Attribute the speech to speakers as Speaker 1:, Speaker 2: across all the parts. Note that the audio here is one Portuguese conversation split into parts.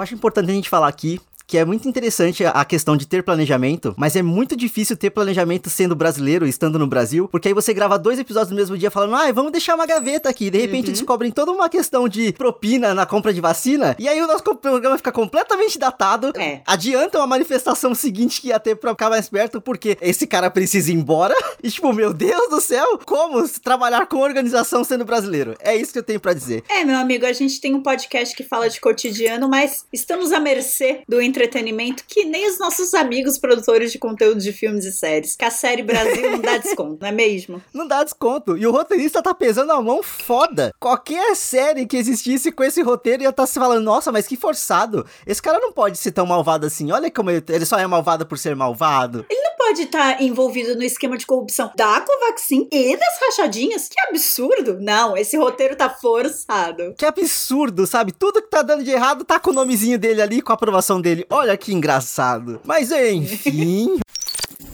Speaker 1: Eu acho importante a gente falar aqui que é muito interessante a questão de ter planejamento, mas é muito difícil ter planejamento sendo brasileiro, estando no Brasil, porque aí você grava dois episódios no mesmo dia falando, ah, vamos deixar uma gaveta aqui, de repente uhum. descobrem toda uma questão de propina na compra de vacina, e aí o nosso programa fica completamente datado, é. adiantam a manifestação seguinte que ia ter pra ficar mais perto, porque esse cara precisa ir embora, e tipo, meu Deus do céu, como trabalhar com organização sendo brasileiro? É isso que eu tenho para dizer.
Speaker 2: É, meu amigo, a gente tem um podcast que fala de cotidiano, mas estamos à mercê do entre entretenimento que nem os nossos amigos produtores de conteúdo de filmes e séries. Que a série Brasil não dá desconto, não é mesmo?
Speaker 1: Não dá desconto. E o roteirista tá pesando a mão foda. Qualquer série que existisse com esse roteiro ia estar tá se falando, nossa, mas que forçado. Esse cara não pode ser tão malvado assim. Olha como ele, ele só é malvado por ser malvado.
Speaker 2: Ele não pode estar tá envolvido no esquema de corrupção da Covaxin e das rachadinhas. Que absurdo. Não, esse roteiro tá forçado.
Speaker 1: Que absurdo, sabe? Tudo que tá dando de errado tá com o nomezinho dele ali, com a aprovação dele. Olha que engraçado. Mas enfim.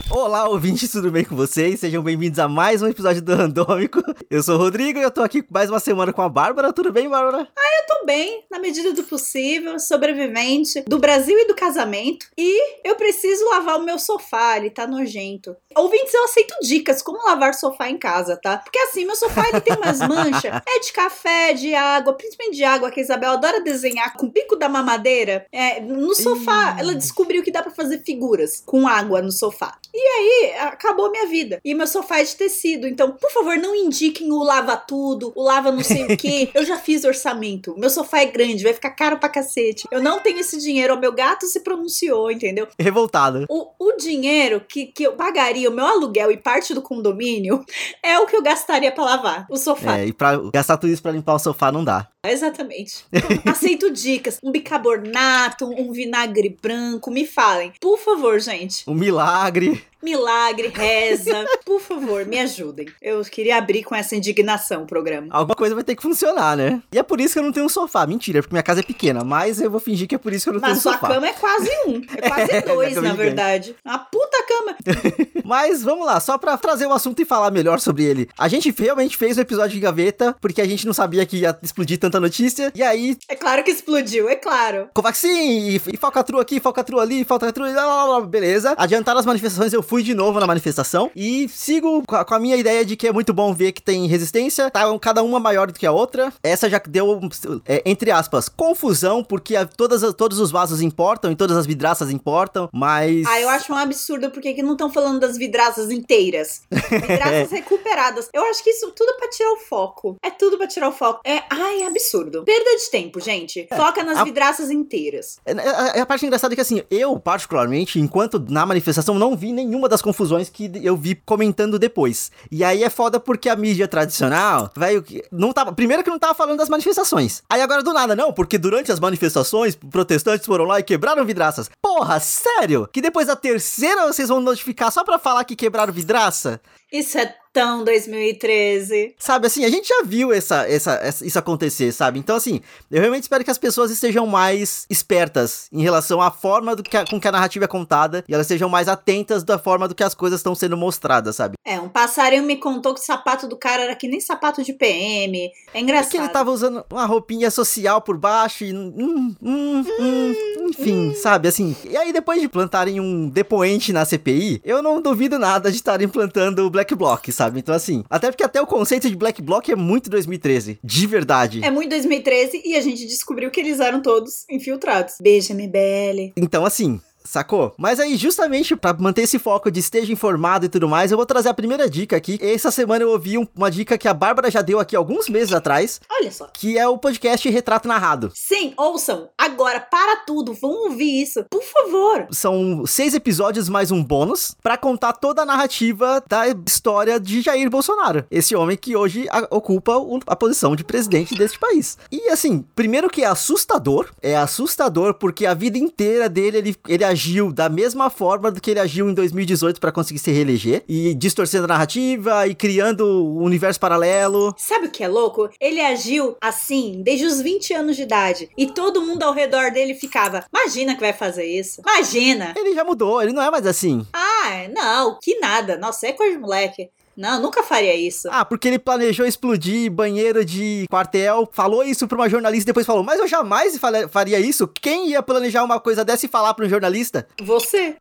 Speaker 1: Olá, ouvintes, tudo bem com vocês? Sejam bem-vindos a mais um episódio do Randômico. Eu sou o Rodrigo e eu tô aqui mais uma semana com a Bárbara. Tudo bem, Bárbara?
Speaker 2: Ah, eu tô bem, na medida do possível, sobrevivente do Brasil e do casamento. E eu preciso lavar o meu sofá, ele tá nojento. Ouvintes, eu aceito dicas como lavar sofá em casa, tá? Porque assim, meu sofá ele tem umas manchas. É de café, de água, principalmente de água, que a Isabel adora desenhar com o pico da mamadeira. É, no sofá, ela descobriu que dá para fazer figuras com água no sofá. E aí, acabou minha vida. E meu sofá é de tecido. Então, por favor, não indiquem o lava tudo, o lava não sei o quê. Eu já fiz orçamento. Meu sofá é grande, vai ficar caro pra cacete. Eu não tenho esse dinheiro. O meu gato se pronunciou, entendeu?
Speaker 1: Revoltado.
Speaker 2: O, o dinheiro que, que eu pagaria, o meu aluguel e parte do condomínio, é o que eu gastaria pra lavar o sofá.
Speaker 1: É, e pra gastar tudo isso pra limpar o sofá não dá.
Speaker 2: Exatamente. Aceito dicas. Um bicarbonato, um vinagre branco. Me falem. Por favor, gente.
Speaker 1: Um milagre
Speaker 2: milagre, reza. Por favor, me ajudem. Eu queria abrir com essa indignação o programa.
Speaker 1: Alguma coisa vai ter que funcionar, né? E é por isso que eu não tenho um sofá. Mentira, porque minha casa é pequena, mas eu vou fingir que é por isso que eu não mas tenho um sofá.
Speaker 2: Mas sua cama é quase um. É quase é, dois, na verdade. Uma puta cama.
Speaker 1: mas vamos lá, só pra trazer o assunto e falar melhor sobre ele. A gente realmente fez o episódio de gaveta, porque a gente não sabia que ia explodir tanta notícia. E aí.
Speaker 2: É claro que explodiu, é claro.
Speaker 1: Covaxin, e, e falcatrua aqui, falcatrua ali, falcatrua. Lá, lá, lá, beleza. Adiantaram as manifestações, eu fui fui de novo na manifestação e sigo com a, a, minha ideia de que é muito bom ver que tem resistência, tá cada uma maior do que a outra. Essa já deu, é, entre aspas, confusão, porque a, todas, todos os vasos importam e todas as vidraças importam, mas.
Speaker 2: Ah, eu acho um absurdo porque que não estão falando das vidraças inteiras. Vidraças recuperadas. Eu acho que isso tudo pra tirar o foco. É tudo pra tirar o foco. É, ai, é absurdo. Perda de tempo, gente. É, Foca nas a... vidraças inteiras.
Speaker 1: É, é, é, a parte engraçada é que, assim, eu, particularmente, enquanto na manifestação, não vi nenhuma uma das confusões que eu vi comentando depois. E aí é foda porque a mídia tradicional, velho, não tava. Primeiro que não tava falando das manifestações. Aí agora do nada, não, porque durante as manifestações, protestantes foram lá e quebraram vidraças. Porra, sério? Que depois da terceira vocês vão notificar só pra falar que quebraram vidraça?
Speaker 2: Isso é tão 2013.
Speaker 1: Sabe, assim, a gente já viu essa, essa, essa, isso acontecer, sabe? Então, assim, eu realmente espero que as pessoas estejam mais espertas em relação à forma do que a, com que a narrativa é contada e elas sejam mais atentas da forma do que as coisas estão sendo mostradas, sabe?
Speaker 2: É, um passarinho me contou que o sapato do cara era que nem sapato de PM. É engraçado.
Speaker 1: que ele tava usando uma roupinha social por baixo e. Hum, hum, hum, enfim, sabe? Assim. E aí, depois de plantarem um depoente na CPI, eu não duvido nada de estarem plantando o Black Bloc, sabe? Então, assim, até porque até o conceito de Black Bloc é muito 2013, de verdade.
Speaker 2: É muito 2013 e a gente descobriu que eles eram todos infiltrados. Beijo, MBL.
Speaker 1: Então, assim, Sacou? Mas aí, justamente para manter esse foco de esteja informado e tudo mais, eu vou trazer a primeira dica aqui. Essa semana eu ouvi um, uma dica que a Bárbara já deu aqui alguns meses atrás.
Speaker 2: Olha só.
Speaker 1: Que é o podcast Retrato Narrado.
Speaker 2: Sim, ouçam. Agora, para tudo. Vão ouvir isso. Por favor.
Speaker 1: São seis episódios mais um bônus para contar toda a narrativa da história de Jair Bolsonaro. Esse homem que hoje a, ocupa o, a posição de presidente deste país. E assim, primeiro que é assustador. É assustador porque a vida inteira dele ele, ele agiu da mesma forma do que ele agiu em 2018 para conseguir se reeleger e distorcendo a narrativa e criando um universo paralelo.
Speaker 2: Sabe o que é louco? Ele agiu assim desde os 20 anos de idade e todo mundo ao redor dele ficava: "Imagina que vai fazer isso. Imagina".
Speaker 1: Ele já mudou, ele não é mais assim.
Speaker 2: Ah, não, que nada. Nossa, é coisa de moleque. Não, nunca faria isso.
Speaker 1: Ah, porque ele planejou explodir banheiro de quartel, falou isso pra uma jornalista e depois falou, mas eu jamais faria isso. Quem ia planejar uma coisa dessa e falar pra um jornalista?
Speaker 2: Você.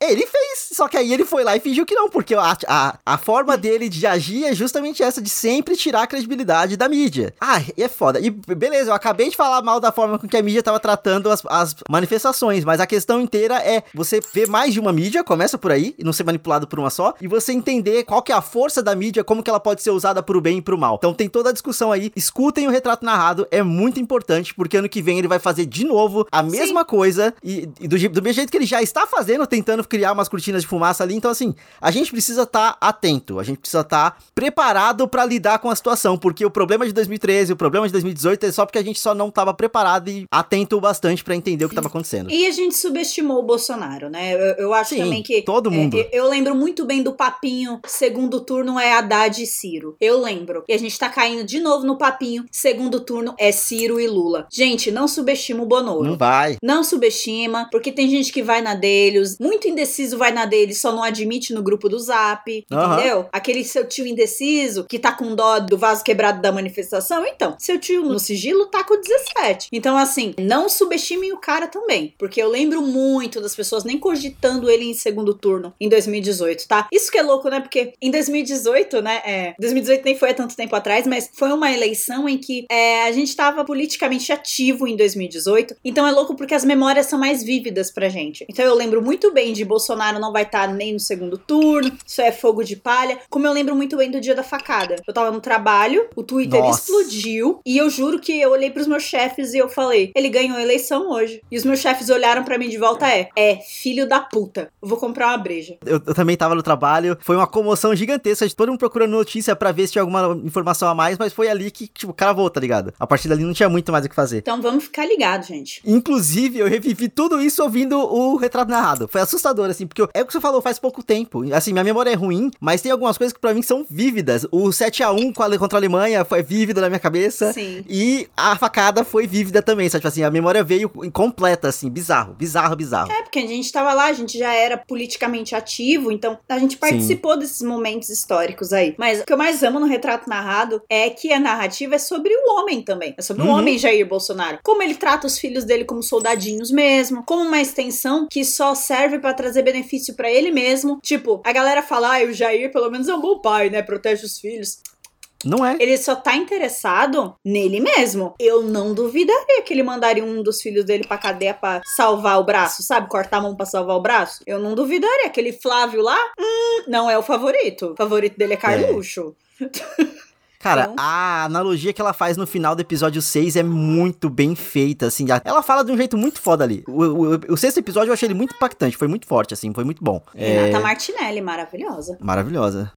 Speaker 1: Ele fez, só que aí ele foi lá e fingiu que não, porque a, a, a forma dele de agir é justamente essa, de sempre tirar a credibilidade da mídia. Ah, e é foda. E beleza, eu acabei de falar mal da forma com que a mídia tava tratando as, as manifestações, mas a questão inteira é você ver mais de uma mídia, começa por aí, e não ser manipulado por uma só, e você entender qual que é a força da mídia, como que ela pode ser usada pro bem e pro mal. Então tem toda a discussão aí, escutem o retrato narrado, é muito importante, porque ano que vem ele vai fazer de novo a mesma Sim. coisa, e, e do, do mesmo jeito que ele já está fazendo, tentando criar umas cortinas de fumaça ali. Então, assim, a gente precisa estar tá atento, a gente precisa estar tá preparado para lidar com a situação, porque o problema de 2013, o problema de 2018 é só porque a gente só não estava preparado e atento bastante para entender o que estava acontecendo.
Speaker 2: E a gente subestimou o Bolsonaro, né? Eu, eu acho
Speaker 1: Sim,
Speaker 2: também que.
Speaker 1: Todo mundo.
Speaker 2: É, eu lembro muito bem do papinho, segundo turno é Haddad e Ciro. Eu lembro. E a gente tá caindo de novo no papinho, segundo turno é Ciro e Lula. Gente, não subestima o Bonoro.
Speaker 1: Não vai.
Speaker 2: Não subestima, porque tem gente que vai na deles, muito indeciso vai na dele, só não admite no grupo do Zap, uhum. entendeu? Aquele seu tio indeciso que tá com dó do vaso quebrado da manifestação, então, seu tio no sigilo tá com 17. Então, assim, não subestimem o cara também, porque eu lembro muito das pessoas nem cogitando ele em segundo turno em 2018, tá? Isso que é louco, né? Porque em 2018, né? É, 2018 nem foi há tanto tempo atrás, mas foi uma eleição em que é, a gente tava politicamente ativo em 2018. Então é louco porque as memórias são mais vívidas pra gente. Então eu lembro muito bem de Bolsonaro não vai estar tá nem no segundo turno, isso é fogo de palha. Como eu lembro muito bem do dia da facada. Eu tava no trabalho, o Twitter Nossa. explodiu e eu juro que eu olhei pros meus chefes e eu falei: ele ganhou a eleição hoje. E os meus chefes olharam para mim de volta: é, é, filho da puta. Eu vou comprar uma breja.
Speaker 1: Eu, eu, também tava no trabalho, foi uma comoção gigantesca de todo mundo procurando notícia para ver se tinha alguma informação a mais, mas foi ali que, tipo, o cara voltou, tá ligado? A partir dali não tinha muito mais o que fazer.
Speaker 2: Então vamos ficar ligados, gente.
Speaker 1: Inclusive, eu revivi tudo isso ouvindo o retrato narrado. Foi assustador, assim, porque é o que você falou faz pouco tempo. Assim, minha memória é ruim, mas tem algumas coisas que para mim são vívidas. O 7 a 1 contra a Alemanha foi vívido na minha cabeça.
Speaker 2: Sim.
Speaker 1: E a facada foi vívida também, sabe? Tipo assim, a memória veio incompleta, assim, bizarro, bizarro, bizarro.
Speaker 2: É, porque a gente tava lá, a gente já era politicamente ativo, então a gente participou Sim. desses momentos históricos aí. Mas o que eu mais amo no retrato narrado é que a narrativa é sobre o homem também. É sobre uhum. o homem Jair Bolsonaro. Como ele trata os filhos dele como soldadinhos mesmo, como uma extensão que só serve para trazer benefício para ele mesmo. Tipo, a galera fala, ah, o Jair pelo menos é um bom pai, né? Protege os filhos.
Speaker 1: Não é.
Speaker 2: Ele só tá interessado nele mesmo. Eu não duvidaria que ele mandaria um dos filhos dele pra cadeia pra salvar o braço, sabe? Cortar a mão pra salvar o braço. Eu não duvidaria. Aquele Flávio lá, hum, não é o favorito. O favorito dele é Carluxo. É.
Speaker 1: Cara, então... a analogia que ela faz no final do episódio 6 é muito bem feita, assim. Ela fala de um jeito muito foda ali. O, o, o sexto episódio eu achei ele muito impactante, foi muito forte, assim, foi muito bom.
Speaker 2: Renata é... Martinelli, maravilhosa.
Speaker 1: Maravilhosa.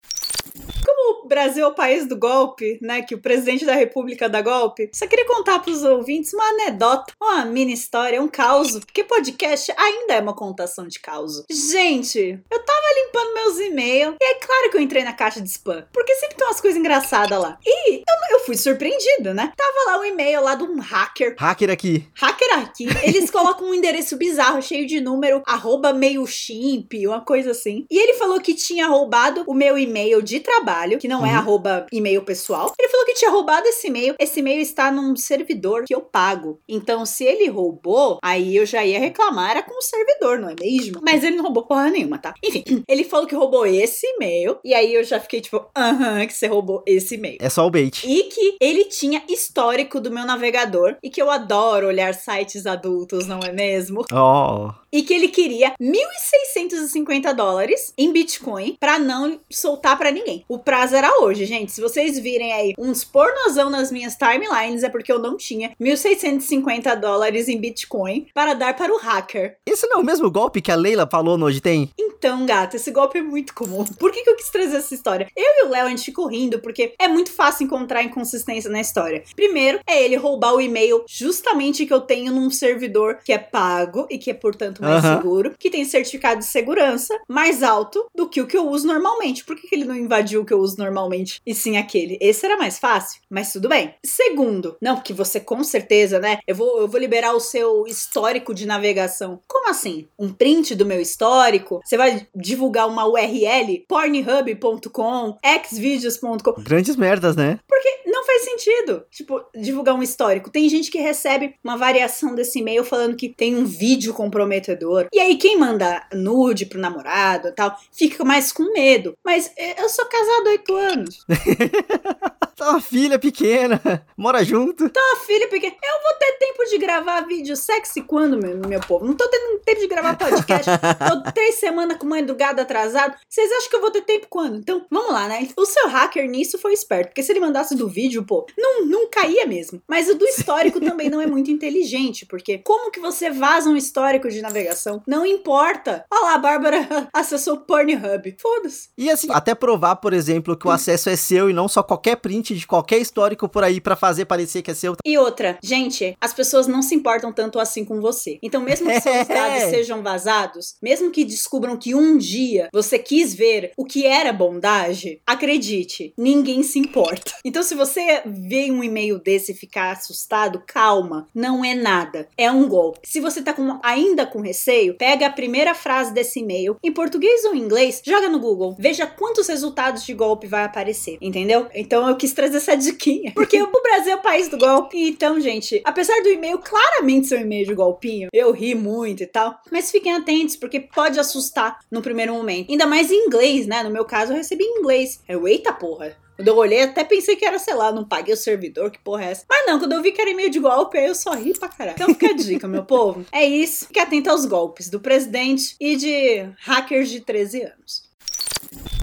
Speaker 2: Brasil é o país do golpe, né? Que o presidente da república dá golpe. Só queria contar pros ouvintes uma anedota, uma mini história, um caos. Porque podcast ainda é uma contação de caos. Gente, eu tava limpando meus e-mails. E é claro que eu entrei na caixa de spam. Porque sempre tem umas coisas engraçadas lá. E eu, eu fui surpreendido, né? Tava lá um e-mail lá de um hacker.
Speaker 1: Hacker aqui.
Speaker 2: Hacker aqui. Eles colocam um endereço bizarro, cheio de número, arroba meio chimp, uma coisa assim. E ele falou que tinha roubado o meu e-mail de trabalho, que não é uhum. é arroba e-mail pessoal. Ele falou que tinha roubado esse e-mail. Esse e-mail está num servidor que eu pago. Então, se ele roubou, aí eu já ia reclamar, era com o servidor, não é mesmo? Mas ele não roubou porra nenhuma, tá? Enfim, ele falou que roubou esse e-mail. E aí eu já fiquei tipo, aham, que você roubou esse e-mail.
Speaker 1: É só o bait.
Speaker 2: E que ele tinha histórico do meu navegador. E que eu adoro olhar sites adultos, não é mesmo?
Speaker 1: Oh
Speaker 2: e que ele queria 1.650 dólares em Bitcoin para não soltar para ninguém. O prazo era hoje, gente. Se vocês virem aí uns pornozão nas minhas timelines, é porque eu não tinha 1.650 dólares em Bitcoin para dar para o hacker.
Speaker 1: Esse não é o mesmo golpe que a Leila falou no Hoje Tem?
Speaker 2: Então, gata, esse golpe é muito comum. Por que, que eu quis trazer essa história? Eu e o Léo, a gente ficou rindo porque é muito fácil encontrar inconsistência na história. Primeiro, é ele roubar o e-mail justamente que eu tenho num servidor que é pago e que é, portanto, mais
Speaker 1: Aham.
Speaker 2: seguro, que tem certificado de segurança mais alto do que o que eu uso normalmente. Por que, que ele não invadiu o que eu uso normalmente e sim aquele? Esse era mais fácil, mas tudo bem. Segundo, não, porque você com certeza, né? Eu vou, eu vou liberar o seu histórico de navegação. Como assim? Um print do meu histórico? Você vai divulgar uma URL? pornhub.com, xvideos.com.
Speaker 1: Grandes merdas, né?
Speaker 2: Não faz sentido, tipo, divulgar um histórico. Tem gente que recebe uma variação desse e-mail falando que tem um vídeo comprometedor. E aí, quem manda nude pro namorado e tal, fica mais com medo. Mas eh, eu sou casado há oito anos.
Speaker 1: Tá uma filha pequena, mora junto.
Speaker 2: Uma filha pequena. Eu vou ter tempo de gravar vídeo sexy quando, meu, meu povo? Não tô tendo tempo de gravar podcast. tô três semanas com madrugada atrasado. Vocês acham que eu vou ter tempo quando? Então, vamos lá, né? O seu hacker nisso foi esperto. Porque se ele mandasse do vídeo, pô, não, não caía mesmo. Mas o do histórico também não é muito inteligente. Porque como que você vaza um histórico de navegação? Não importa. Olha lá, a Bárbara acessou o Pornhub. Foda-se.
Speaker 1: E assim, até provar, por exemplo, que o acesso é seu e não só qualquer print de qualquer histórico por aí pra fazer parecer que é seu.
Speaker 2: E outra, gente, as pessoas não se importam tanto assim com você. Então, mesmo que seus dados
Speaker 1: É.
Speaker 2: sejam vazados, mesmo que descubram que um dia você quis ver o que era bondade, acredite, ninguém se importa. Então, se você vê um e-mail desse e ficar assustado, calma, não é nada. É um golpe. Se você tá com- ainda com receio, pega a primeira frase desse e-mail, em português ou em inglês, joga no Google, veja quantos resultados de golpe vai aparecer, entendeu? Então eu quis trazer essa diquinha, porque o Brasil é o país do golpe. Então, gente, apesar do e-mail claramente ser um e-mail de golpinho, eu ri muito e tal, mas fiquem atentos, porque pode assustar no primeiro momento. Ainda mais em inglês, né? No meu caso, eu recebi em inglês. Eu, eita porra. Quando eu olhei, até pensei que era, sei lá, não paguei o servidor, que porra é essa? Mas não, quando eu vi que era e-mail de golpe, aí eu só ri pra caralho. Então fica a dica, meu povo. É isso. Fique atento aos golpes do presidente e de hackers de 13 anos.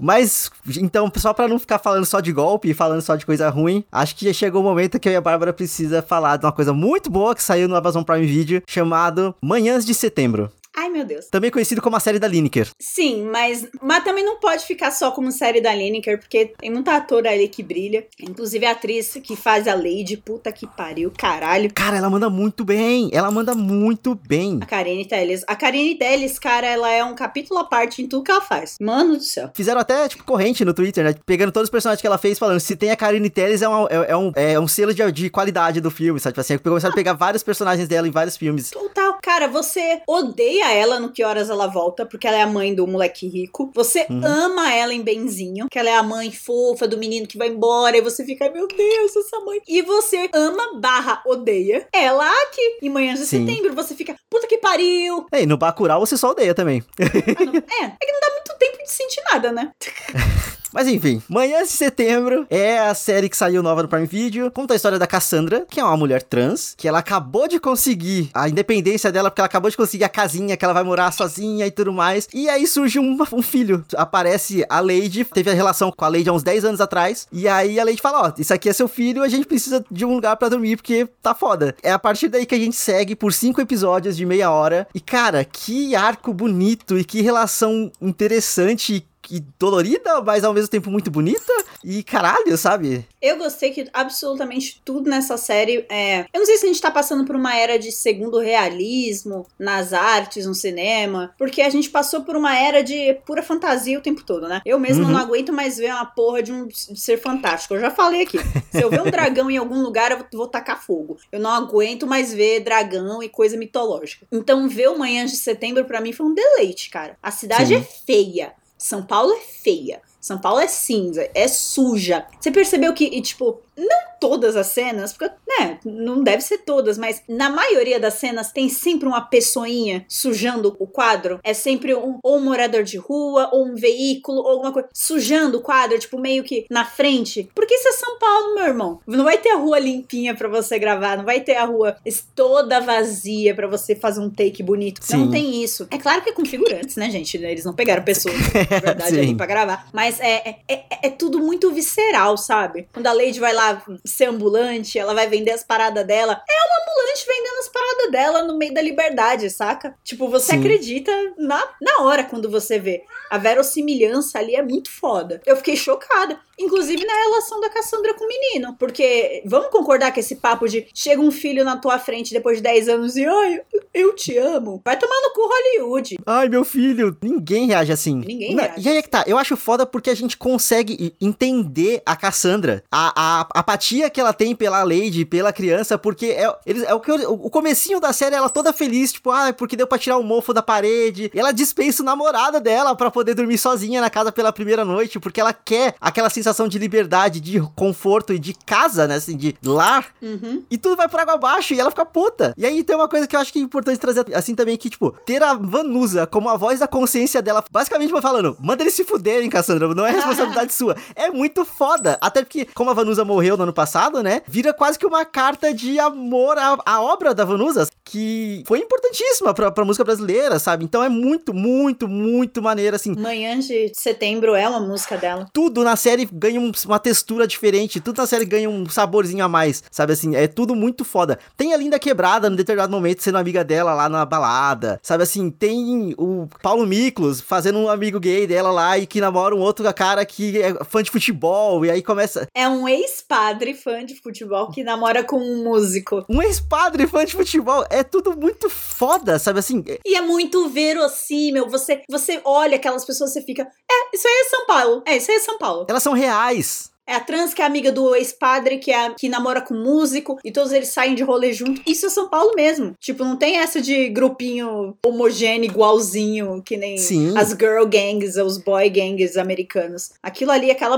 Speaker 1: Mas, então, só pra não ficar falando só de golpe e falando só de coisa ruim, acho que já chegou o momento que eu e a Bárbara precisa falar de uma coisa muito boa que saiu no Amazon Prime Video, chamado Manhãs de Setembro.
Speaker 2: Ai, meu Deus.
Speaker 1: Também conhecido como a série da Lineker.
Speaker 2: Sim, mas, mas também não pode ficar só como série da Lineker, porque tem muita atora ali que brilha. Inclusive a atriz que faz a Lady, puta que pariu, caralho.
Speaker 1: Cara, ela manda muito bem. Ela manda muito bem.
Speaker 2: A Karine Telles. A Karine Telles, cara, ela é um capítulo à parte em tudo que ela faz. Mano do céu.
Speaker 1: Fizeram até, tipo, corrente no Twitter, né? Pegando todos os personagens que ela fez, falando se tem a Karine Telles é, uma- é, é um, é um selo de, de qualidade do filme, sabe? Tipo assim, começaram a pegar vários personagens dela em vários filmes.
Speaker 2: Total. Cara, você odeia ela no Que Horas Ela Volta, porque ela é a mãe do moleque rico. Você
Speaker 1: Uhum.
Speaker 2: ama ela em Benzinho, que ela é a mãe fofa do menino que vai embora. E você fica, "Ai, meu Deus, essa mãe. E você ama barra odeia ela aqui. Em Manhãs de
Speaker 1: Sim.
Speaker 2: Setembro, você fica, puta que pariu.
Speaker 1: Ei, no Bacurau você só odeia também.
Speaker 2: Ah. É, é que não dá muito tempo de sentir nada, né?
Speaker 1: Mas enfim, Manhãs de Setembro é a série que saiu nova no Prime Video. Conta a história da Cassandra, que é uma mulher trans, que ela acabou de conseguir a independência dela, porque ela acabou de conseguir a casinha que ela vai morar sozinha e tudo mais. E aí surge um, um filho. Aparece a Lady, teve a relação com a Lady há uns 10 anos atrás. E aí a Lady fala: Ó, isso aqui é seu filho, a gente precisa de um lugar pra dormir, porque tá foda. É a partir daí que a gente segue por cinco episódios de meia hora. E cara, que arco bonito e que relação interessante e dolorida, mas ao mesmo tempo muito bonita. E caralho, sabe?
Speaker 2: Eu gostei que absolutamente tudo nessa série é. Eu não sei se a gente tá passando por uma era de segundo realismo nas artes, no cinema, porque a gente passou por uma era de pura fantasia o tempo todo, né? Eu mesma
Speaker 1: Uhum.
Speaker 2: não aguento mais ver uma porra de um ser fantástico. Eu já falei aqui. Se eu ver um dragão em algum lugar, eu vou, tacar fogo. Eu não aguento mais ver dragão e coisa mitológica. Então, ver o Manhã de Setembro pra mim foi um deleite, cara. A cidade
Speaker 1: Sim.
Speaker 2: é feia. São Paulo é feia. São Paulo é cinza, é suja. Você percebeu que, e, tipo, não todas as cenas, porque, né, não deve ser todas, mas na maioria das cenas tem sempre uma pessoinha sujando o quadro. É sempre um, ou um morador de rua, ou um veículo, ou alguma coisa, sujando o quadro, tipo, meio que na frente. Porque isso é São Paulo, meu irmão. Não vai ter a rua limpinha pra você gravar, não vai ter a rua toda vazia pra você fazer um take bonito. Não
Speaker 1: Sim.
Speaker 2: tem isso. É claro que é com figurantes, né, gente? Eles não pegaram pessoas de verdade ali pra gravar. Mas é, é, é, é tudo muito visceral, sabe? Quando a Lady vai lá ser ambulante, ela vai vender as paradas dela. É uma ambulante vendendo as paradas dela no meio da liberdade, saca? Tipo, você
Speaker 1: Sim.
Speaker 2: acredita na, na hora quando você vê. A verossimilhança ali é muito foda. Eu fiquei chocada. Inclusive na relação da Cassandra com o menino. Porque vamos concordar que esse papo de chega um filho na tua frente depois de 10 anos e ai, eu te amo. Vai tomar no cu Hollywood.
Speaker 1: Ai, meu filho, ninguém reage assim.
Speaker 2: Ninguém reage
Speaker 1: E aí é que tá, eu acho foda porque a gente consegue entender a Cassandra, a, a apatia que ela tem pela Lady, pela criança, porque é, eles, é o que eu- o comecinho da série, ela toda feliz, tipo, ah, porque deu pra tirar o mofo da parede. E ela dispensa o namorado dela pra poder dormir sozinha na casa pela primeira noite, porque ela quer aquela sensação de liberdade, de conforto e de casa, né, assim, de lar.
Speaker 2: Uhum.
Speaker 1: E tudo vai por água abaixo e ela fica puta. E aí tem uma coisa que eu acho que é importante trazer assim também, que, tipo, ter a Vanusa como a voz da consciência dela, basicamente vai falando, manda eles se fuderem, Cassandra, não é responsabilidade sua. É muito foda. Até porque, como a Vanusa morreu no ano passado, né, vira quase que uma carta de amor à, à obra da Vanusa, que foi importantíssima pra, pra música brasileira, sabe? Então é muito, muito, muito maneiro, assim.
Speaker 2: Manhã de setembro é uma música dela.
Speaker 1: Tudo na série ganha um- uma textura diferente, tudo na série ganha um saborzinho a mais, sabe assim? É tudo muito foda. Tem a Linda Quebrada no determinado momento sendo amiga dela lá na balada, sabe assim? Tem o Paulo Miklos fazendo um amigo gay dela lá e que namora um outro cara que é fã de futebol, e aí começa.
Speaker 2: É um ex-padre fã de futebol que namora com um músico.
Speaker 1: Um ex-padre fã de futebol, é tudo muito foda, sabe assim?
Speaker 2: E é muito verossímil. Você, você olha aquelas pessoas e você fica. É, isso aí é São Paulo. É, isso aí é São Paulo.
Speaker 1: Elas são reais.
Speaker 2: É a trans que é amiga do ex-padre, que, é, que namora com músico, e todos eles saem de rolê junto. Isso é São Paulo mesmo. Tipo, não tem essa de grupinho homogêneo, igualzinho, que nem
Speaker 1: Sim.
Speaker 2: as girl gangs, os boy gangs americanos. Aquilo ali, aquela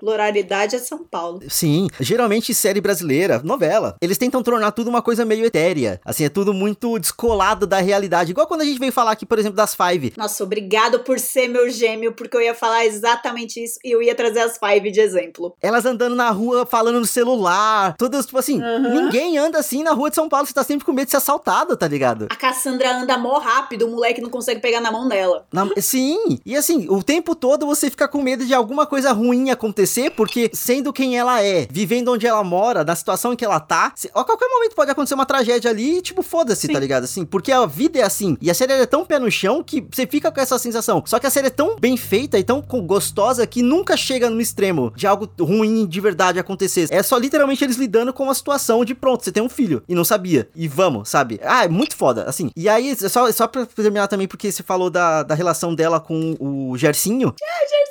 Speaker 2: pluralidade é São Paulo.
Speaker 1: Sim, geralmente série brasileira, novela, eles tentam tornar tudo uma coisa meio etérea. Assim, é tudo muito descolado da realidade. Igual quando a gente veio falar aqui, por exemplo, das Five.
Speaker 2: Nossa, obrigado por ser meu gêmeo, porque eu ia falar exatamente isso e eu ia trazer as five de exemplo.
Speaker 1: Elas andando na rua falando no celular, todas, tipo assim,
Speaker 2: Uhum.
Speaker 1: ninguém anda assim na rua de São Paulo, você tá sempre com medo de ser assaltado, tá ligado?
Speaker 2: A Cassandra anda mó rápido, o moleque não consegue pegar na mão dela.
Speaker 1: Na- sim, e assim, o tempo todo você fica com medo de alguma coisa ruim acontecer, porque sendo quem ela é, vivendo onde ela mora, na situação em que ela tá, se- a qualquer momento pode acontecer uma tragédia ali e, tipo, foda-se, tá ligado? Assim, porque a vida é assim, e a série é tão pé no chão que você fica com essa sensação. Só que a série é tão bem feita e tão gostosa que nunca chega no extremo de algo ruim de verdade acontecer. É só literalmente eles lidando com a situação de pronto, você tem um filho e não sabia, e vamos, sabe? Ah, é muito foda, assim. E aí, só, só pra terminar também, porque você falou da, da relação dela com o Gersinho,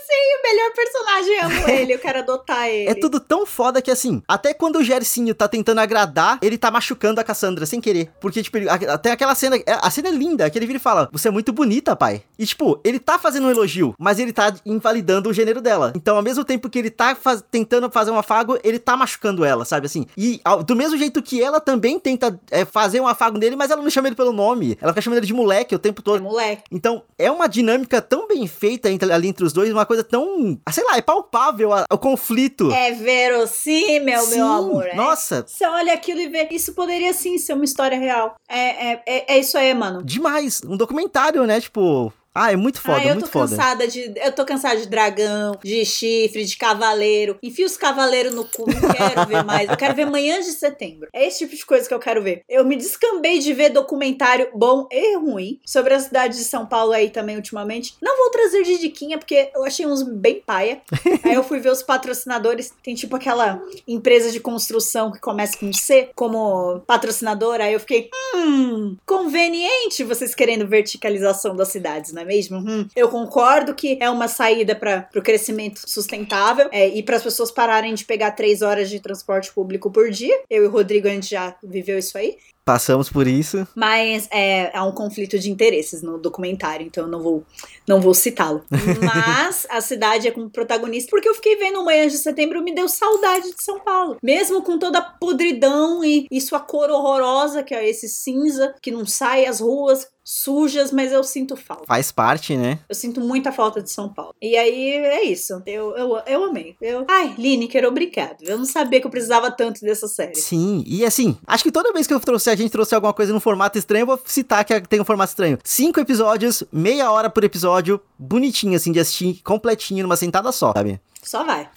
Speaker 2: Sim, o melhor personagem, amo ele, eu quero adotar ele.
Speaker 1: é tudo tão foda que assim, até quando o Gersinho tá tentando agradar, ele tá machucando a Cassandra sem querer. Porque, tipo, ele- até aquela cena, é- a cena é linda, que ele vira e fala: Você é muito bonita, pai. E, tipo, ele tá fazendo um elogio, mas ele tá invalidando o gênero dela. Então, ao mesmo tempo que ele tá faz- tentando fazer um afago, ele tá machucando ela, sabe assim? E ao- do mesmo jeito que ela também tenta é, fazer um afago nele, mas ela não chama ele pelo nome. Ela fica chamando ele de moleque o tempo
Speaker 2: É
Speaker 1: todo.
Speaker 2: moleque.
Speaker 1: Então, é uma dinâmica tão bem feita entre- ali entre os dois, uma coisa tão. ah, Sei lá, é palpável a- o conflito.
Speaker 2: É verossímil,
Speaker 1: Sim,
Speaker 2: meu amor. é.
Speaker 1: Nossa,
Speaker 2: Você olha aquilo e vê, isso poderia sim ser uma história real. É, é, é, é isso aí, mano.
Speaker 1: demais. Um documentário, né? Tipo. Ah, é muito foda,
Speaker 2: ah, eu
Speaker 1: muito
Speaker 2: tô
Speaker 1: foda.
Speaker 2: cansada de. Eu tô cansada de dragão, de chifre, de cavaleiro. Enfia os cavaleiros no cu, não quero ver mais. Eu quero ver manhãs de setembro. É esse tipo de coisa que eu quero ver. Eu me descambei de ver documentário bom e ruim sobre a cidade de São Paulo aí também ultimamente. Não vou trazer de diquinha, porque eu achei uns bem paia. aí eu fui ver os patrocinadores. Tem tipo aquela empresa de construção que começa com C como patrocinadora. Aí eu fiquei, hum, conveniente vocês querendo verticalização das cidades, não é mesmo? Hum, eu concordo que é uma saída para o crescimento sustentável é, e para as pessoas pararem de pegar três horas de transporte público por dia. Eu e o Rodrigo, a gente já viveu isso aí.
Speaker 1: Passamos por isso.
Speaker 2: Mas é, há um conflito de interesses no documentário, então eu não vou, não vou citá-lo. Mas a cidade é como protagonista, porque eu fiquei vendo o Manhã de Setembro me deu saudade de São Paulo. Mesmo com toda a podridão e, e sua cor horrorosa, que é esse cinza, que não sai às ruas sujas, mas eu sinto falta.
Speaker 1: Faz parte, né?
Speaker 2: Eu sinto muita falta de São Paulo. E aí é isso. Eu, eu, eu amei. Eu... Ai, Lineker, obrigado. Eu não sabia que eu precisava tanto dessa série.
Speaker 1: Sim, e assim, acho que toda vez que eu trouxe, a gente trouxe alguma coisa num formato estranho, eu vou citar que tem um formato estranho. Cinco episódios, meia hora por episódio, bonitinho assim de assistir, completinho, numa sentada só, sabe?
Speaker 2: Só vai.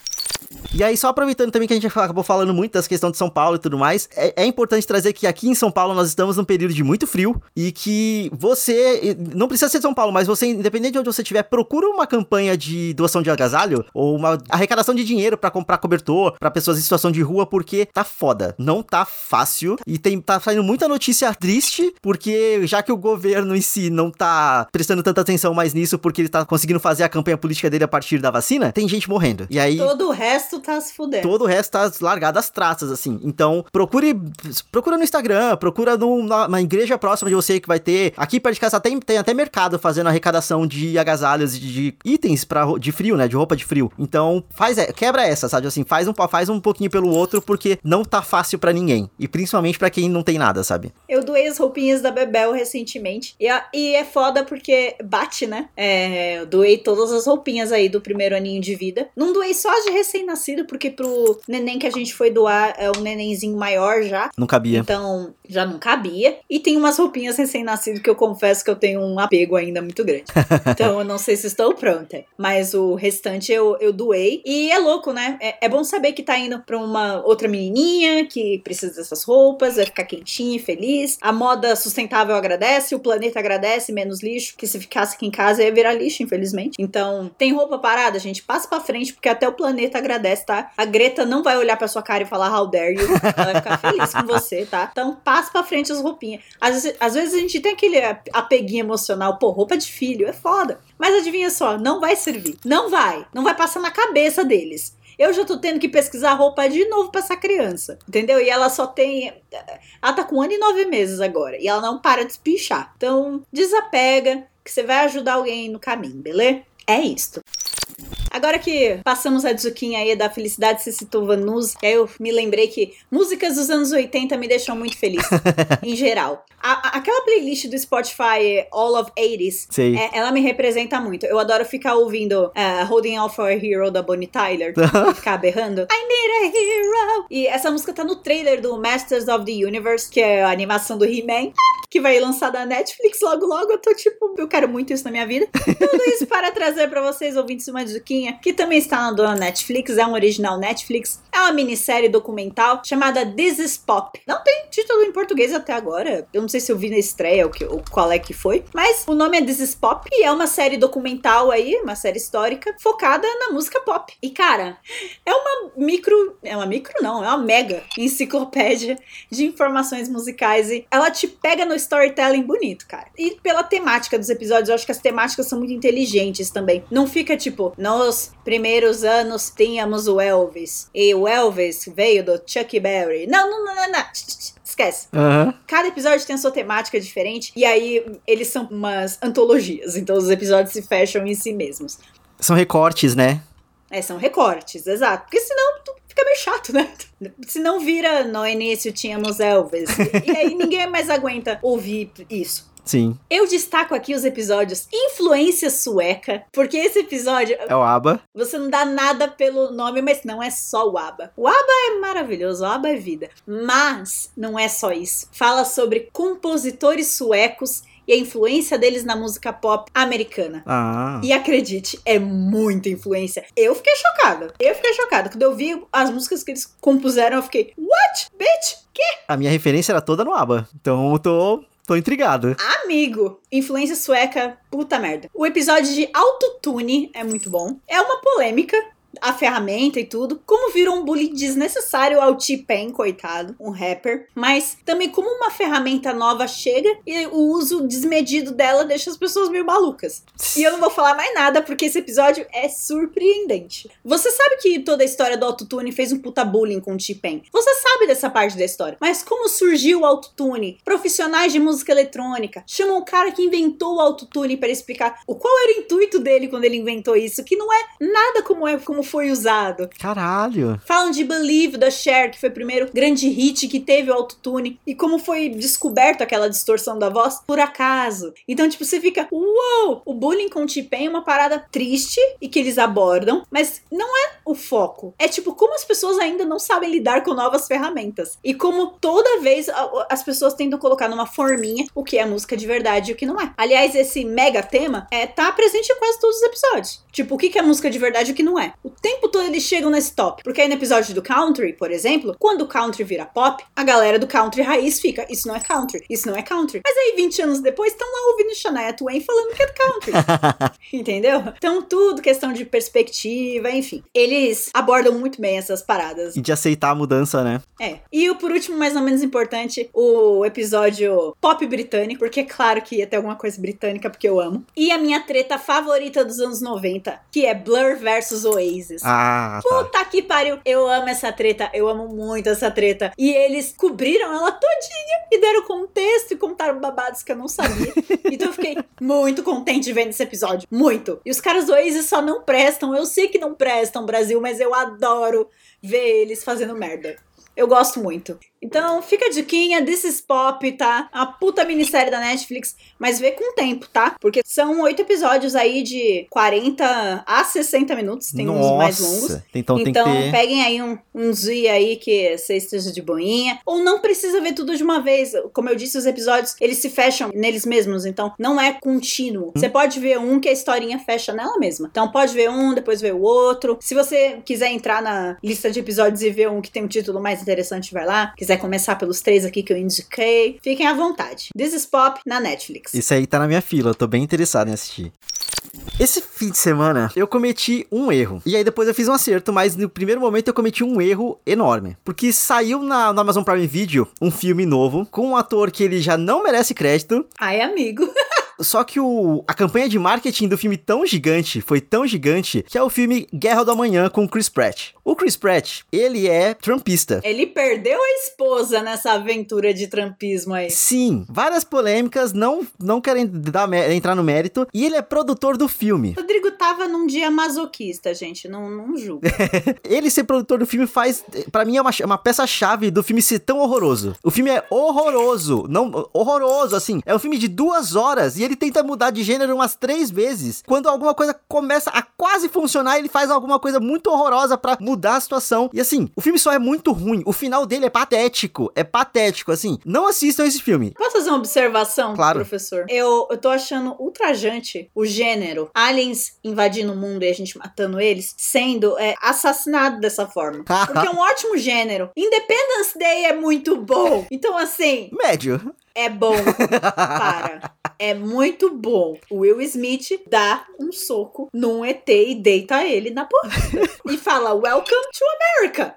Speaker 1: E aí, só aproveitando também que a gente acabou falando muito das questões de São Paulo e tudo mais, é, é, importante trazer que aqui em São Paulo nós estamos num período de muito frio e que você, não precisa ser de São Paulo, mas você, independente de onde você estiver, procura uma campanha de doação de agasalho ou uma arrecadação de dinheiro para comprar cobertor para pessoas em situação de rua, porque tá foda. Não tá fácil e tem, tá saindo muita notícia triste, porque já que o governo em si não tá prestando tanta atenção mais nisso, porque ele tá conseguindo fazer a campanha política dele a partir da vacina, tem gente morrendo. E aí.
Speaker 2: Todo o resto tá se fudendo.
Speaker 1: Todo o resto tá largado às traças, assim. Então, procure. Procura no Instagram, procura numa igreja próxima de você que vai ter. Aqui perto de casa tem, tem até mercado fazendo arrecadação de agasalhos, de, de itens pra, de frio, né? De roupa de frio. Então, faz, quebra essa, sabe? Assim, faz um, faz um pouquinho pelo outro, porque não tá fácil para ninguém. E principalmente para quem não tem nada, sabe?
Speaker 2: Eu doei as roupinhas da Bebel recentemente. E, a, e é foda porque bate, né? É, eu doei todas as roupinhas aí do primeiro aninho de vida. Não doei só de recém-nascido, porque pro neném que a gente foi doar é um nenenzinho maior já.
Speaker 1: Não cabia.
Speaker 2: Então, já não cabia. E tem umas roupinhas recém-nascido que eu confesso que eu tenho um apego ainda muito grande. então, eu não sei se estou pronta. Mas o restante eu, eu doei. E é louco, né? É, é bom saber que tá indo pra uma outra menininha que precisa dessas roupas, vai ficar quentinha e feliz. A moda sustentável agradece, o planeta agradece, menos lixo. Que se ficasse aqui em casa ia virar lixo, infelizmente. Então, tem roupa parada, gente? Passa pra frente, porque até o planeta agradece, tá? A Greta não vai olhar pra sua cara e falar how dare you. Ela vai ficar feliz com você, tá? Então, passa pra frente as roupinhas. Às vezes, às vezes a gente tem aquele apeguinho emocional, pô, roupa de filho, é foda. Mas adivinha só, não vai servir. Não vai. Não vai passar na cabeça deles. Eu já tô tendo que pesquisar roupa de novo pra essa criança. Entendeu? E ela só tem. Ela tá com um ano e nove meses agora. E ela não para de espichar. Então, desapega, que você vai ajudar alguém no caminho, beleza? É isto. Agora que passamos a dizuquinha aí da felicidade, você citou Vanus, aí eu me lembrei que músicas dos anos 80 me deixam muito feliz, em geral. A, a, aquela playlist do Spotify All of 80s, é, ela me representa muito. Eu adoro ficar ouvindo uh, Holding Out for a Hero da Bonnie Tyler, ficar berrando I need a hero! E essa música tá no trailer do Masters of the Universe, que é a animação do He-Man que vai lançar da Netflix logo logo. Eu tô tipo, eu quero muito isso na minha vida. Tudo isso para trazer para vocês, ouvintes, uma diquinha que também está na dona Netflix, é um original Netflix. É uma minissérie documental chamada This is Pop. Não tem título em português até agora. Eu não sei se eu vi na estreia ou, que, ou qual é que foi. Mas o nome é This is Pop e é uma série documental aí, uma série histórica, focada na música pop. E cara, é uma micro. É uma micro, não, é uma mega enciclopédia de informações musicais. E ela te pega no storytelling bonito, cara. E pela temática dos episódios, eu acho que as temáticas são muito inteligentes também. Não fica tipo, nos primeiros anos tínhamos o Elvis. E o Elvis veio do Chuck Berry. Não, não, não, não, não. Esquece.
Speaker 1: Uhum.
Speaker 2: Cada episódio tem a sua temática diferente. E aí, eles são umas antologias. Então, os episódios se fecham em si mesmos.
Speaker 1: São recortes, né?
Speaker 2: É, são recortes, exato. Porque senão tu fica meio chato, né? Se não vira no início tínhamos Elvis. e, aí ninguém mais aguenta ouvir isso.
Speaker 1: Sim.
Speaker 2: Eu destaco aqui os episódios Influência Sueca, porque esse episódio.
Speaker 1: É o ABBA.
Speaker 2: Você não dá nada pelo nome, mas não é só o ABBA. O ABBA é maravilhoso, o ABBA é vida. Mas não é só isso. Fala sobre compositores suecos e a influência deles na música pop americana.
Speaker 1: Ah.
Speaker 2: E acredite, é muita influência. Eu fiquei chocada. Eu fiquei chocada. Quando eu vi as músicas que eles compuseram, eu fiquei, what? Bitch? Que?
Speaker 1: A minha referência era toda no ABBA. Então eu tô Tô intrigado.
Speaker 2: Amigo, influência sueca, puta merda. O episódio de autotune é muito bom. É uma polêmica, a ferramenta e tudo, como virou um bullying desnecessário ao T-Pain, coitado, um rapper, mas também como uma ferramenta nova chega e o uso desmedido dela deixa as pessoas meio malucas. E eu não vou falar mais nada porque esse episódio é surpreendente. Você sabe que toda a história do autotune fez um puta bullying com o T-Pain. Você sabe dessa parte da história. Mas como surgiu o autotune? Profissionais de música eletrônica chamam o cara que inventou o autotune para explicar o qual era o intuito dele quando ele inventou isso, que não é nada como é como foi usado.
Speaker 1: Caralho.
Speaker 2: Falam de Believe da Cher, que foi o primeiro grande hit que teve o autotune e como foi descoberto aquela distorção da voz por acaso. Então, tipo, você fica, uou! O bullying com o T-Pain é uma parada triste e que eles abordam, mas não é o foco. É tipo como as pessoas ainda não sabem lidar com novas ferramentas e como toda vez as pessoas tentam colocar numa forminha o que é música de verdade e o que não é. Aliás, esse mega tema é tá presente em quase todos os episódios. Tipo, o que é música de verdade e o que não é. O tempo todo eles chegam nesse top. Porque aí no episódio do country, por exemplo, quando o country vira pop, a galera do country raiz fica, isso não é country, isso não é country. Mas aí 20 anos depois estão lá ouvindo Shania Twain falando que é country. Entendeu? Então tudo questão de perspectiva, enfim. Eles abordam muito bem essas paradas.
Speaker 1: E de aceitar a mudança, né?
Speaker 2: É. E o por último, mais ou menos importante, o episódio pop britânico, porque é claro que ia ter alguma coisa britânica, porque eu amo. E a minha treta favorita dos anos 90, que é Blur versus Oasis.
Speaker 1: Ah, tá.
Speaker 2: Puta que pariu. Eu amo essa treta, eu amo muito essa treta. E eles cobriram ela todinha e deram contexto e contaram babados que eu não sabia. então eu fiquei muito contente vendo esse episódio. Muito. E os caras do Oasis só não prestam. Eu sei que não prestam, Brasil, mas eu adoro ver eles fazendo merda. Eu gosto muito. Então, fica a diquinha, This is Pop, tá? A puta minissérie da Netflix, mas vê com tempo, tá? Porque são oito episódios aí de 40 a 60 minutos, tem
Speaker 1: Nossa.
Speaker 2: uns mais longos.
Speaker 1: Então, tem
Speaker 2: Então,
Speaker 1: ter.
Speaker 2: peguem aí um, um dia aí que você esteja de boinha. Ou não precisa ver tudo de uma vez. Como eu disse, os episódios, eles se fecham neles mesmos. Então, não é contínuo. Você pode ver um que a historinha fecha nela mesma. Então, pode ver um, depois ver o outro. Se você quiser entrar na lista de episódios e ver um que tem um título mais interessante, vai lá. Quiser começar pelos três aqui que eu indiquei, fiquem à vontade. This is Pop na Netflix.
Speaker 1: Isso aí tá na minha fila, eu tô bem interessado em assistir. Esse fim de semana eu cometi um erro. E aí depois eu fiz um acerto, mas no primeiro momento eu cometi um erro enorme. Porque saiu na, no Amazon Prime Video um filme novo com um ator que ele já não merece crédito.
Speaker 2: Ai, amigo.
Speaker 1: Só que o, a campanha de marketing do filme tão gigante, foi tão gigante, que é o filme Guerra do Amanhã com Chris Pratt. O Chris Pratt, ele é trumpista.
Speaker 2: Ele perdeu a esposa nessa aventura de trampismo aí.
Speaker 1: Sim, várias polêmicas, não, não querem dar, entrar no mérito, e ele é produtor do filme.
Speaker 2: Rodrigo tava num dia masoquista, gente. Não, não julgo.
Speaker 1: Ele ser produtor do filme faz, Pra mim é uma, uma peça-chave do filme ser tão horroroso. O filme é horroroso, não horroroso, assim. É um filme de duas horas e ele tenta mudar de gênero umas três vezes. Quando alguma coisa começa a quase funcionar, ele faz alguma coisa muito horrorosa pra mudar a situação. E assim, o filme só é muito ruim. O final dele é patético, é patético, assim. Não assistam esse filme.
Speaker 2: Posso fazer uma observação,
Speaker 1: Claro.
Speaker 2: professor? Eu, eu tô achando ultrajante o gênero aliens invadindo o mundo e a gente matando eles sendo é, assassinado dessa forma. Porque é um ótimo gênero. Independence Day é muito bom. Então, assim,
Speaker 1: Médio.
Speaker 2: É bom. Para. É muito bom. O Will Smith dá um soco num ET e deita ele na porrada. e fala: Welcome to America.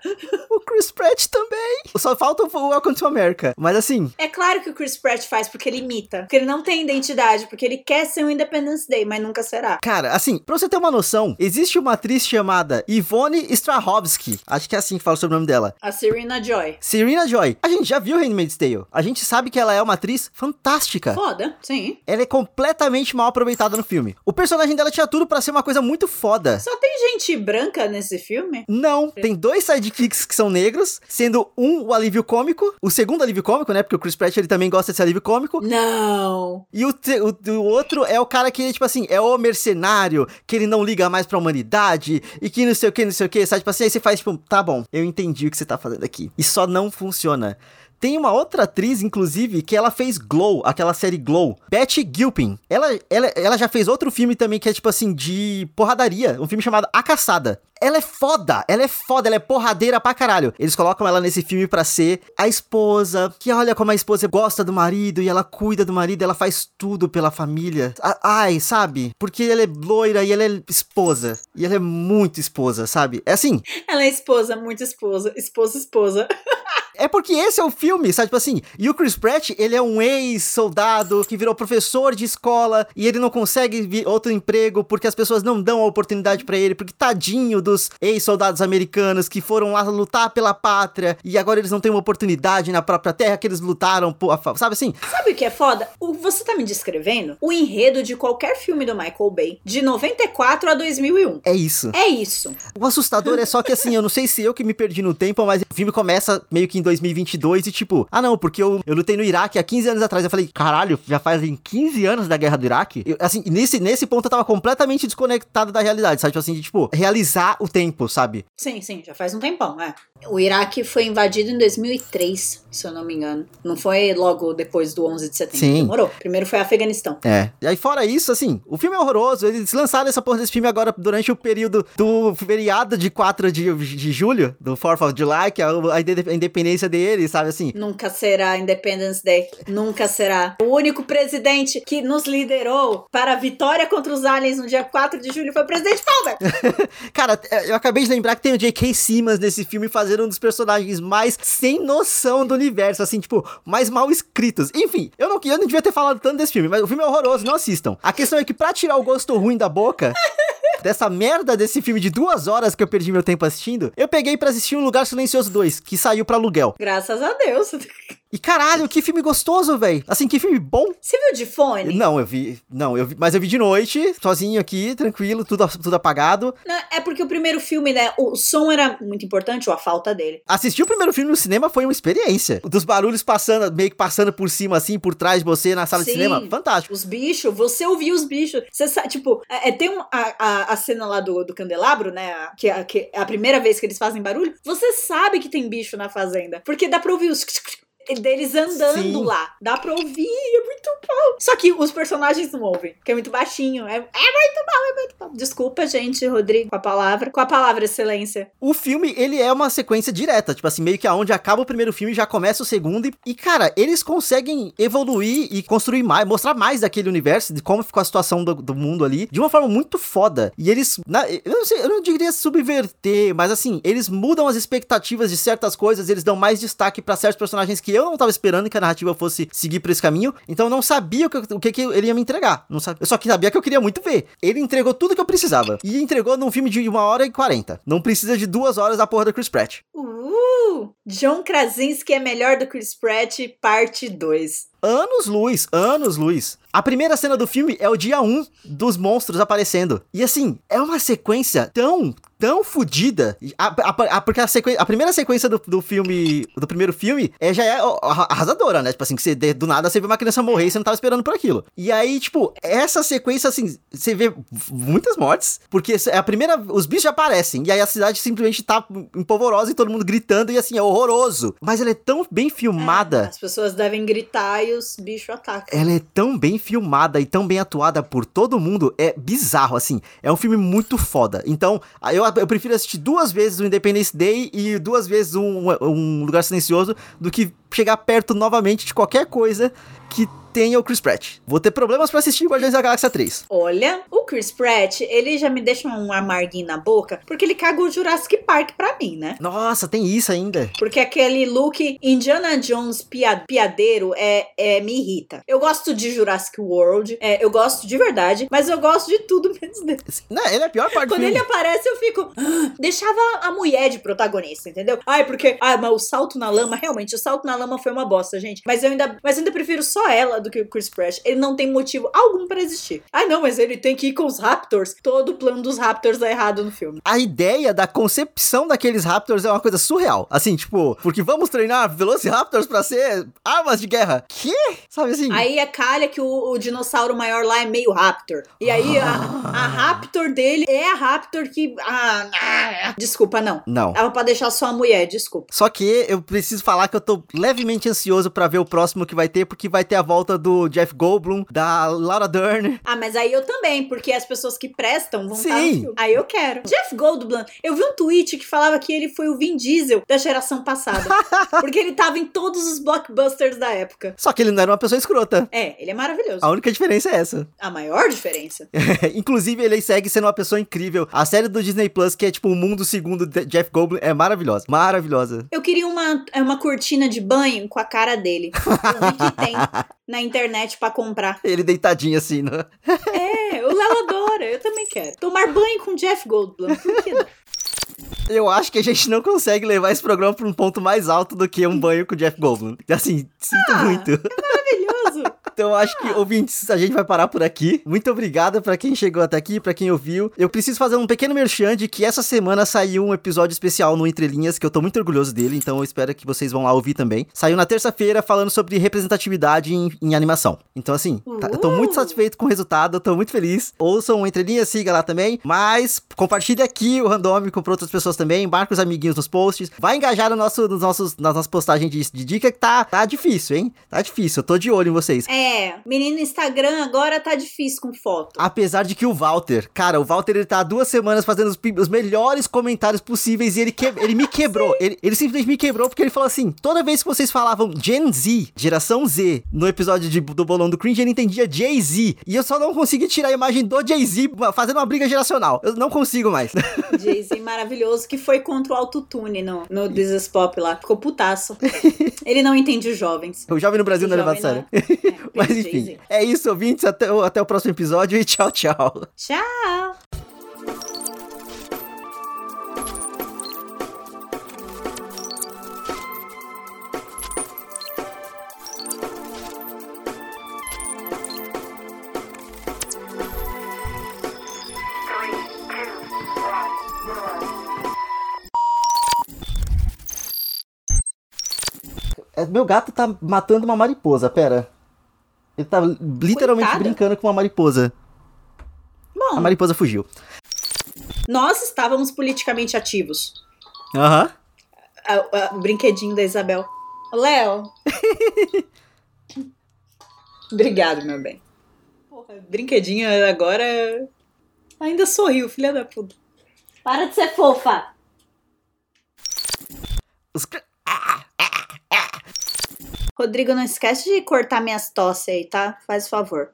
Speaker 1: O Chris Pratt também. Só falta o Welcome to America. Mas assim,
Speaker 2: É claro que o Chris Pratt faz porque ele imita. Porque ele não tem identidade. Porque ele quer ser um Independence Day, mas nunca será.
Speaker 1: Cara, assim, pra você ter uma noção, existe uma atriz chamada Ivone Strahovski. Acho que é assim que fala sobre o nome dela.
Speaker 2: A Serena Joy.
Speaker 1: Serena Joy. A gente já viu Handmaid's Tale. A gente sabe que ela é uma atriz fantástica.
Speaker 2: Foda, sim.
Speaker 1: Ela é completamente mal aproveitada no filme. O personagem dela tinha tudo pra ser uma coisa muito foda.
Speaker 2: Só tem gente branca nesse filme?
Speaker 1: Não, tem dois sidekicks que são negros, sendo um o alívio cômico, o segundo alívio cômico, né? Porque o Chris Pratt ele também gosta desse alívio cômico.
Speaker 2: Não.
Speaker 1: E o, o, o outro é o cara que, tipo assim, é o mercenário, que ele não liga mais pra humanidade, e que não sei o que, não sei o que, sabe? Tipo assim, aí você faz, tipo, tá bom, eu entendi o que você tá fazendo aqui. E só não funciona. Tem uma outra atriz, inclusive, que ela fez Glow, aquela série Glow. Betty Gilpin. Ela, ela, ela já fez outro filme também que é, tipo assim, de porradaria. Um filme chamado A Caçada. Ela é foda, ela é foda, ela é porradeira pra caralho. Eles colocam ela nesse filme pra ser a esposa, que olha como a esposa gosta do marido e ela cuida do marido, ela faz tudo pela família. Ai, sabe? Porque ela é loira e ela é esposa. E ela é muito esposa, sabe? É assim,
Speaker 2: Ela é esposa, muito esposa. Esposa, esposa.
Speaker 1: é porque esse é o filme, sabe? Tipo assim, e o Chris Pratt, ele é um ex-soldado que virou professor de escola e ele não consegue outro emprego porque as pessoas não dão a oportunidade pra ele, porque tadinho dos ex-soldados americanos que foram lá lutar pela pátria e agora eles não têm uma oportunidade na própria terra que eles lutaram, por, sabe assim?
Speaker 2: Sabe o que é foda? O, você tá me descrevendo o enredo de qualquer filme do Michael Bay, de 94 a 2001.
Speaker 1: É isso.
Speaker 2: É isso.
Speaker 1: O assustador é só que assim, eu não sei se eu que me perdi no tempo, mas o filme começa meio que 2022 e tipo, ah não, porque eu, eu lutei no Iraque há 15 anos atrás. Eu falei, caralho, já fazem 15 anos da guerra do Iraque? Eu, assim, nesse, nesse ponto eu tava completamente desconectado da realidade, sabe? Tipo assim, de, tipo, realizar o tempo, sabe?
Speaker 2: Sim, sim, já faz um tempão, é. O Iraque foi invadido em 2003, se eu não me engano. Não foi logo depois do 11 de setembro.
Speaker 1: Sim.
Speaker 2: Demorou. Primeiro foi Afeganistão.
Speaker 1: É. E aí, fora isso, assim, o filme é horroroso. Eles lançaram essa porra desse filme agora durante o período do feriado de 4 de, de julho, do 4th of July, que é a, inde- a independência deles, sabe assim?
Speaker 2: Nunca será Independence Day. Nunca será. O único presidente que nos liderou para a vitória contra os aliens no dia 4 de julho foi o presidente Palmer.
Speaker 1: Cara, é, eu acabei de lembrar que tem o J.K. Simmons nesse filme fazendo um dos personagens mais sem noção do universo, assim, tipo, mais mal escritos. Enfim, eu não, eu não devia ter falado tanto desse filme, mas o filme é horroroso, não assistam. A questão é que pra tirar o gosto ruim da boca. Dessa merda desse filme de duas horas que eu perdi meu tempo assistindo, eu peguei pra assistir Um Lugar Silencioso 2, que saiu pra aluguel.
Speaker 2: Graças a Deus.
Speaker 1: E caralho, que filme gostoso, velho. Assim, que filme bom.
Speaker 2: Você viu de fone?
Speaker 1: Não, eu vi. Não, eu vi. Mas eu vi de noite, sozinho aqui, tranquilo, tudo, tudo apagado.
Speaker 2: Não, é porque o primeiro filme, né? O som era muito importante, ou a falta dele.
Speaker 1: Assistir o primeiro filme no cinema foi uma experiência. Dos barulhos passando, meio que passando por cima, assim, por trás de você na sala de
Speaker 2: Sim.
Speaker 1: cinema. Fantástico.
Speaker 2: Os bichos, você ouviu os bichos. Você sabe, tipo, é, é, tem um- a, a, a cena lá do, do candelabro, né? a- Que, é- que é a primeira vez que eles fazem barulho. Você sabe que tem bicho na fazenda. Porque dá pra ouvir os deles andando
Speaker 1: Sim.
Speaker 2: lá. Dá pra ouvir, é muito bom. Só que os personagens não ouvem, porque é muito baixinho. É, é muito bom, é muito bom. Desculpa, gente, Rodrigo, com a palavra. Com a palavra excelência.
Speaker 1: O filme, ele é uma sequência direta, tipo assim, meio que aonde acaba o primeiro filme já começa o segundo. E, e, cara, eles conseguem evoluir e construir mais, mostrar mais daquele universo, de como ficou a situação do, do mundo ali, de uma forma muito foda. E eles, na- eu não sei, eu não diria subverter, mas assim, eles mudam as expectativas de certas coisas, eles dão mais destaque pra certos personagens que eu não tava esperando que a narrativa fosse seguir por esse caminho. Então eu não sabia o que, o que, que ele ia me entregar. Não sabia, eu só sabia que eu queria muito ver. Ele entregou tudo que eu precisava. E entregou num filme de uma hora e quarenta. Não precisa de duas horas da porra da Chris Pratt.
Speaker 2: Uh! John Krasinski é melhor do Chris Pratt, parte 2.
Speaker 1: Anos luz, anos luz. A primeira cena do filme é o dia 1 dos monstros aparecendo. E assim, é uma sequência tão, tão fodida. Porque a, a primeira sequência do, do filme, do primeiro filme, é, já é arrasadora, né? Tipo assim, que você, do nada você vê uma criança morrer e você não tava esperando por aquilo. E aí, tipo, essa sequência, assim, você vê muitas mortes, porque é a primeira. Os bichos já aparecem. E aí a cidade simplesmente tá empolvorosa e todo mundo gritando, e assim, é horroroso. Mas ela é tão bem filmada.
Speaker 2: As pessoas devem gritar e os bichos atacam.
Speaker 1: Ela é tão bem filmada e tão bem atuada por todo mundo, é bizarro, assim. É um filme muito foda. Então, eu, eu prefiro assistir duas vezes o Independence Day e duas vezes um, um Lugar Silencioso do que chegar perto novamente de qualquer coisa que tenha o Chris Pratt. Vou ter problemas pra assistir Guardiões da Galáxia 3.
Speaker 2: Olha, o Chris Pratt, ele já me deixa um amarguinho na boca, porque ele cagou o Jurassic Park pra mim, né?
Speaker 1: Nossa, tem isso ainda.
Speaker 2: Porque aquele look Indiana Jones pia- piadeiro é, é, me irrita. Eu gosto de Jurassic World, é, eu gosto de verdade, mas eu gosto de tudo menos dele.
Speaker 1: Não, ele é a pior parte do
Speaker 2: Quando ele aparece, eu fico. "Ah", deixava a mulher de protagonista, entendeu? Ai, porque. Ah, mas o salto na lama, realmente, o salto na lama foi uma bosta, gente. Mas eu ainda, mas ainda prefiro só ela do que o Chris Pratt. Ele não tem motivo algum pra existir. Ah, não, mas ele tem que ir com os Raptors. Todo o plano dos Raptors é errado no filme.
Speaker 1: A ideia da concepção daqueles Raptors é uma coisa surreal. Assim, tipo, porque vamos treinar Velociraptors pra ser armas de guerra. Que? Sabe assim?
Speaker 2: Aí é calha que o, o dinossauro maior lá é meio Raptor. E aí a, a Raptor dele é a Raptor que. Ah, ah, desculpa, não.
Speaker 1: Não.
Speaker 2: Tava pra deixar só a mulher, desculpa.
Speaker 1: Só que eu preciso falar que eu tô levemente ansioso pra ver o próximo que vai ter, porque vai ter a volta do Jeff Goldblum, da Laura Dern.
Speaker 2: Ah, mas aí eu também, porque as pessoas que prestam vão
Speaker 1: Sim.
Speaker 2: estar no filme. Aí eu quero. Jeff Goldblum, eu vi um tweet que falava que ele foi o Vin Diesel da geração passada. porque ele tava em todos os blockbusters da época.
Speaker 1: Só que ele não era uma pessoa escrota.
Speaker 2: É, ele é maravilhoso.
Speaker 1: A única diferença é essa.
Speaker 2: A maior diferença.
Speaker 1: Inclusive, ele segue sendo uma pessoa incrível. A série do Disney Plus, que é tipo o mundo segundo Jeff Goldblum, é maravilhosa. Maravilhosa.
Speaker 2: Eu queria uma, uma cortina de banho com a cara dele. Vi que tem na internet pra comprar.
Speaker 1: Ele deitadinho assim, né?
Speaker 2: É, o Léo adora, eu também quero. Tomar banho com Jeff Goldblum. Por que não?
Speaker 1: Eu acho que a gente não consegue levar esse programa pra um ponto mais alto do que um banho com o Jeff Goldblum. Assim, sinto
Speaker 2: Ah.
Speaker 1: muito.
Speaker 2: Maravilhoso.
Speaker 1: Então acho que, ouvintes, a gente vai parar por aqui. Muito obrigado pra quem chegou até aqui, pra quem ouviu. Eu preciso fazer um pequeno merchan de que essa semana saiu um episódio especial no Entre Linhas, que eu tô muito orgulhoso dele, então eu espero que vocês vão lá ouvir também. Saiu na terça-feira falando sobre representatividade em, em animação. Então, assim, tá- eu tô muito
Speaker 2: Uh!
Speaker 1: satisfeito com o resultado, eu tô muito feliz. Ouçam o Entre Linhas, siga lá também. Mas compartilhe aqui o randômico pra outras pessoas também. Marca os amiguinhos nos posts. Vai engajar no nosso, nos nossos, nas nossas postagens de, de dica que tá, tá difícil, hein? Tá difícil. Eu tô de olho em vocês.
Speaker 2: É, menino Instagram agora tá difícil com foto.
Speaker 1: Apesar de que o Walter, cara, o Walter ele tá há duas semanas fazendo os, os melhores comentários possíveis e ele, que, ele me quebrou. Ele, ele simplesmente me quebrou porque ele falou assim: toda vez que vocês falavam Gen Z, geração Z, no episódio de- do bolão do Cringe, ele entendia Jay-Z. E eu só não consegui tirar a imagem do Jay-Z fazendo uma briga geracional. Eu não consigo mais.
Speaker 2: Jay-Z maravilhoso que foi contra o autotune no, no This is Pop lá. Ficou putaço. Ele não entende os jovens.
Speaker 1: o jovem no Brasil não é levado a sério. Mas enfim, é isso, ouvintes. Até, o- até o próximo episódio e tchau, tchau.
Speaker 2: Tchau!
Speaker 1: É, Meu gato tá matando uma mariposa, pera. Ele tá literalmente
Speaker 2: Coitada.
Speaker 1: brincando com uma mariposa. A mariposa fugiu.
Speaker 2: nós estávamos politicamente ativos.
Speaker 1: Aham.
Speaker 2: A- o brinquedinho da Isabel. Léo. Obrigado, meu bem. Porra, brinquedinho agora ainda sorriu, filha da puta. Para de ser fofa.
Speaker 1: Os
Speaker 2: Rodrigo, não esquece de cortar minhas tosse aí, tá? Faz favor.